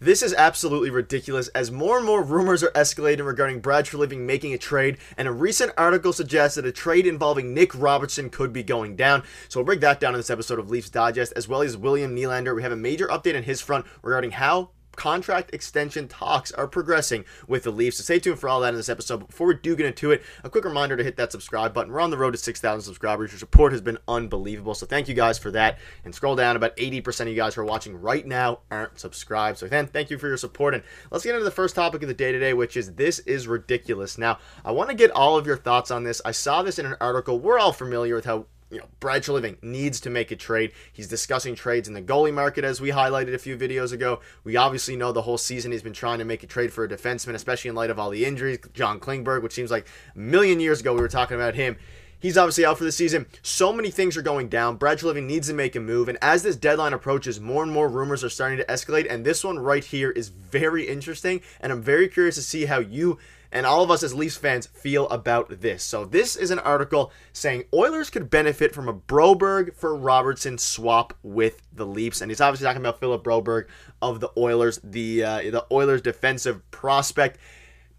This is absolutely ridiculous as more and more rumors are escalating regarding Brad Treliving making a trade, and a recent article suggests that a trade involving Nick Robertson could be going down. So we'll break that down in this episode of Leafs Digest, as well as William Nylander. We have a major update on his front regarding how contract extension talks are progressing with the Leafs. So stay tuned for all that in this episode. But before we do get into it, a quick reminder to hit that subscribe button. We're on the road to 6,000 subscribers. Your support has been unbelievable. So thank you guys for that. And scroll down, about 80% of you guys who are watching right now aren't subscribed. So again, thank you for your support. And let's get into the first topic of the day today, which is this is ridiculous. Now, I want to get all of your thoughts on this. I saw this in an article. We're all familiar with how you know, Brad Treliving needs to make a trade. He's discussing trades in the goalie market, as we highlighted a few videos ago. We obviously know the whole season he's been trying to make a trade for a defenseman, especially in light of all the injuries. John Klingberg, which seems like a million years ago we were talking about him. He's obviously out for the season. So many things are going down. Brad Treliving needs to make a move. And as this deadline approaches, more and more rumors are starting to escalate. And this one right here is very interesting. And I'm very curious to see how you and all of us as Leafs fans feel about this. So this is an article saying Oilers could benefit from a Broberg for Robertson swap with the Leafs, and he's obviously talking about Philip Broberg of the Oilers, the uh, the Oilers defensive prospect.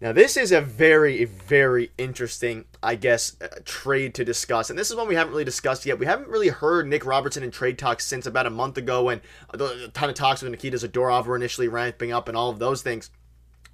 Now, this is a very, very interesting, I guess, uh, trade to discuss. And this is one we haven't really discussed yet. We haven't really heard Nick Robertson in trade talks since about a month ago when a ton of talks with Nikita Zadorov were initially ramping up and all of those things.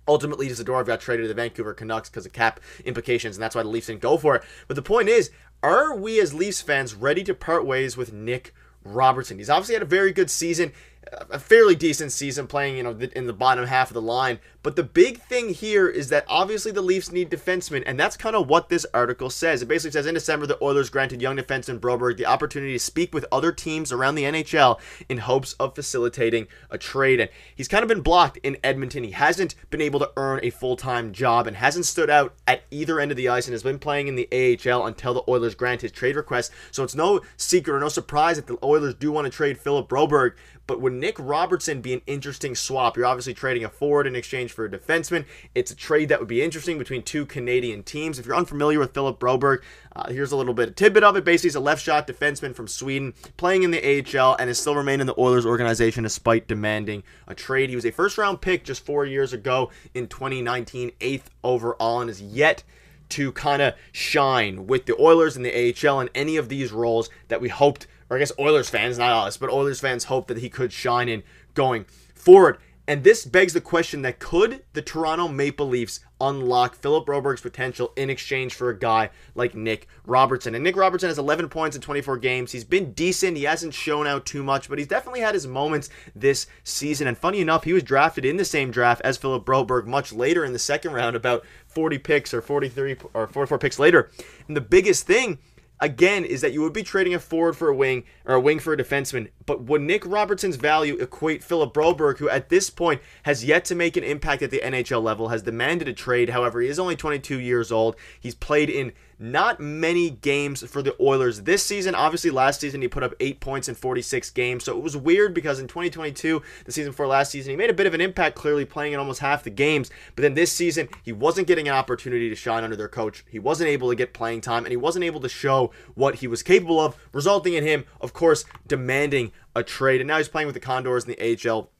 Ultimately, Zadorov got traded to the Vancouver Canucks because of cap implications, and that's why the Leafs didn't go for it. But the point is, are we as Leafs fans ready to part ways with Nick Robertson? He's obviously had a very good season, a fairly decent season playing, you know, in the bottom half of the line. But the big thing here is that obviously the Leafs need defensemen, and that's kind of what this article says. It basically says in December, the Oilers granted young defenseman Broberg the opportunity to speak with other teams around the NHL in hopes of facilitating a trade. And he's kind of been blocked in Edmonton. He hasn't been able to earn a full time job and hasn't stood out at either end of the ice and has been playing in the AHL until the Oilers grant his trade request. So it's no secret or no surprise that the Oilers do want to trade Philip Broberg. But would Nick Robertson be an interesting swap? You're obviously trading a forward in exchange for a defenseman. It's a trade that would be interesting between two Canadian teams. If you're unfamiliar with Philip Broberg, uh, here's a little bit of tidbit of it. Basically, he's a left shot defenseman from Sweden playing in the AHL and has still remained in the Oilers organization despite demanding a trade. He was a first round pick just four years ago in 2019, eighth overall, and is yet to kind of shine with the Oilers in the AHL in any of these roles that we hoped, or I guess Oilers fans, not us, but Oilers fans hope that he could shine in going forward. And this begs the question that could the Toronto Maple Leafs unlock Philip Broberg's potential in exchange for a guy like Nick Robertson? And Nick Robertson has 11 points in 24 games. He's been decent. He hasn't shown out too much, but he's definitely had his moments this season. And funny enough, he was drafted in the same draft as Philip Broberg much later in the second round, about 40 picks or 43 or 44 picks later. And the biggest thing again is that you would be trading a forward for a wing or a wing for a defenseman. But would Nick Robertson's value equate Philip Broberg, who at this point has yet to make an impact at the NHL level, has demanded a trade? However, he is only 22 years old. He's played in not many games for the Oilers this season. Obviously, last season he put up eight points in 46 games. So it was weird because in 2022, the season before last season, he made a bit of an impact, clearly playing in almost half the games. But then this season, he wasn't getting an opportunity to shine under their coach. He wasn't able to get playing time, and he wasn't able to show what he was capable of, resulting in him, of course, demanding a trade. And now he's playing with the Condors in the AHL.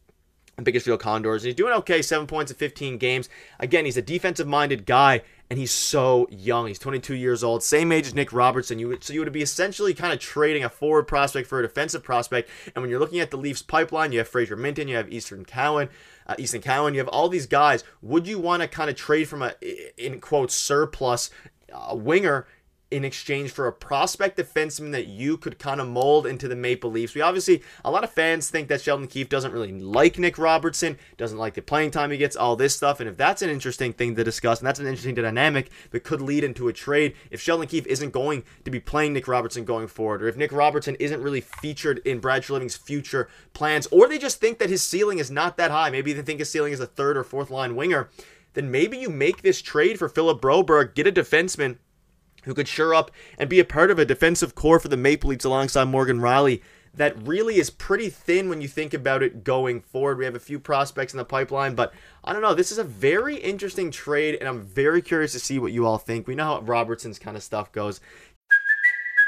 Bakersfield Condors. And he's doing okay, seven points in 15 games. Again, he's a defensive minded guy, and he's so young. He's 22 years old, same age as Nick Robertson. You so you would be essentially kind of trading a forward prospect for a defensive prospect. And when you're looking at the Leafs pipeline, you have Fraser Minten, you have Eastern Cowan. Uh, Easton Cowan, you have all these guys. Would you want to kind of trade from a, in quote surplus uh, winger in exchange for a prospect defenseman that you could kind of mold into the Maple Leafs. We obviously, a lot of fans think that Sheldon Keefe doesn't really like Nick Robertson, doesn't like the playing time he gets, all this stuff. And if that's an interesting thing to discuss, and that's an interesting dynamic that could lead into a trade, if Sheldon Keefe isn't going to be playing Nick Robertson going forward, or if Nick Robertson isn't really featured in Brad Treliving's future plans, or they just think that his ceiling is not that high, maybe they think his ceiling is a third or fourth line winger, then maybe you make this trade for Philip Broberg, get a defenseman who could shore up and be a part of a defensive core for the Maple Leafs alongside Morgan Rielly that really is pretty thin when you think about it going forward. We have a few prospects in the pipeline, but I don't know. This is a very interesting trade, and I'm very curious to see what you all think. We know how Robertson's kind of stuff goes.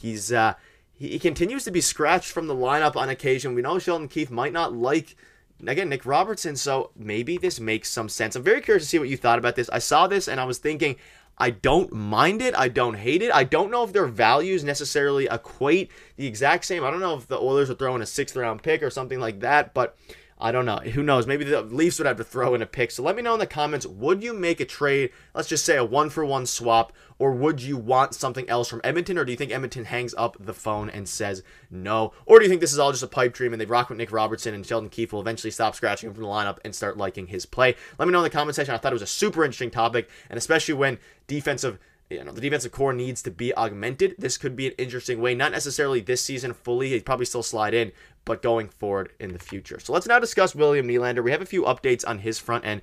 He's uh, he, he continues to be scratched from the lineup on occasion. We know Sheldon Keefe might not like again Nick Robertson, so maybe this makes some sense. I'm very curious to see what you thought about this. I saw this and I was thinking. I don't mind it. I don't hate it. I don't know if their values necessarily equate the exact same. I don't know if the Oilers are throwing a sixth round pick or something like that, but I don't know. Who knows? Maybe the Leafs would have to throw in a pick. So let me know in the comments would you make a trade, let's just say a one for one swap, or would you want something else from Edmonton, or do you think Edmonton hangs up the phone and says no? Or do you think this is all just a pipe dream and they rock with Nick Robertson and Sheldon Keefe will eventually stop scratching him from the lineup and start liking his play? Let me know in the comment section. I thought it was a super interesting topic, and especially when defensive you know, the defensive core needs to be augmented. This could be an interesting way, not necessarily this season fully. He'd probably still slide in, but going forward in the future. So let's now discuss William Nylander. We have a few updates on his front end.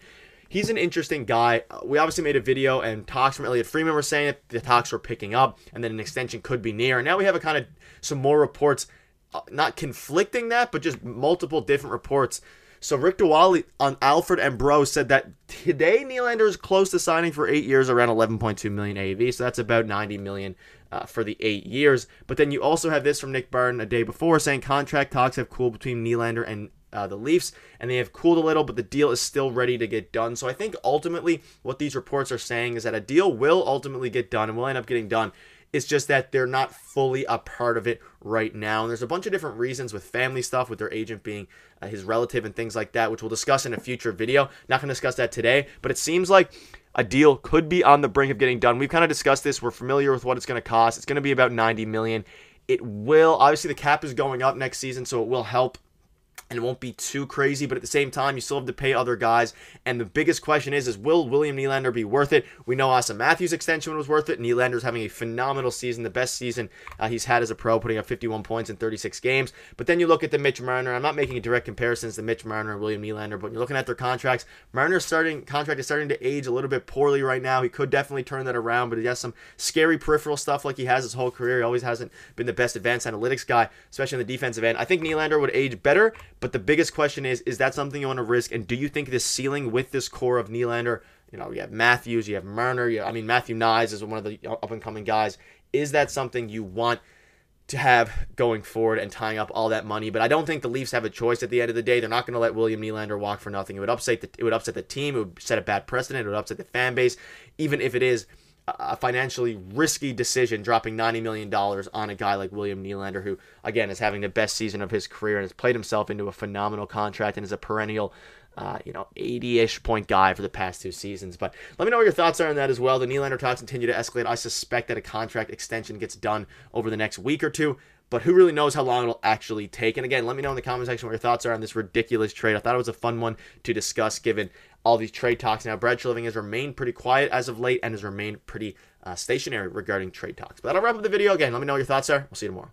He's an interesting guy. We obviously made a video, and talks from Elliotte Friedman were saying that the talks were picking up, and then an extension could be near. And now we have a kind of some more reports, uh, not conflicting that, but just multiple different reports. So Rick Dhaliwal on Halford and Brough said that today Nylander is close to signing for eight years, around 11.2 million AAV. So that's about 90 million uh, for the eight years. But then you also have this from Nick Barton a day before saying contract talks have cooled between Nylander and uh, the Leafs, and they have cooled a little, but the deal is still ready to get done. So I think ultimately what these reports are saying is that a deal will ultimately get done and will end up getting done. It's just that they're not fully a part of it right now. And there's a bunch of different reasons with family stuff, with their agent being uh, his relative and things like that, which we'll discuss in a future video. Not going to discuss that today, but it seems like a deal could be on the brink of getting done. We've kind of discussed this. We're familiar with what it's going to cost. It's going to be about 90 million. It will obviously the cap is going up next season, so it will help and it won't be too crazy, but at the same time, you still have to pay other guys. And the biggest question is, is will William Nylander be worth it? We know Auston Matthews' extension was worth it. Nylander's having a phenomenal season, the best season uh, he's had as a pro, putting up 51 points in 36 games. But then you look at the Mitch Marner. I'm not making a direct comparisons to Mitch Marner and William Nylander, but you're looking at their contracts. Marner's starting contract is starting to age a little bit poorly right now. He could definitely turn that around, but he has some scary peripheral stuff like he has his whole career. He always hasn't been the best advanced analytics guy, especially in the defensive end. I think Nylander would age better, but the biggest question is, is that something you want to risk? And do you think this ceiling with this core of Nylander, you know, you have Matthews, you have Marner, you, I mean, Matthew Knies is one of the up and coming guys. Is that something you want to have going forward and tying up all that money? But I don't think the Leafs have a choice at the end of the day. They're not going to let William Nylander walk for nothing. It would upset the, it would upset the team. It would set a bad precedent. It would upset the fan base, even if it is a financially risky decision dropping $90 million on a guy like William Nylander, who, again, is having the best season of his career and has played himself into a phenomenal contract and is a perennial, uh, you know, 80 ish point guy for the past two seasons. But let me know what your thoughts are on that as well. The Nylander talks continue to escalate. I suspect that a contract extension gets done over the next week or two but who really knows how long it'll actually take? And again, let me know in the comment section what your thoughts are on this ridiculous trade. I thought it was a fun one to discuss given all these trade talks. Now, Brad Treliving has remained pretty quiet as of late and has remained pretty uh, stationary regarding trade talks. But that'll wrap up the video. Again, let me know what your thoughts are. We'll see you tomorrow.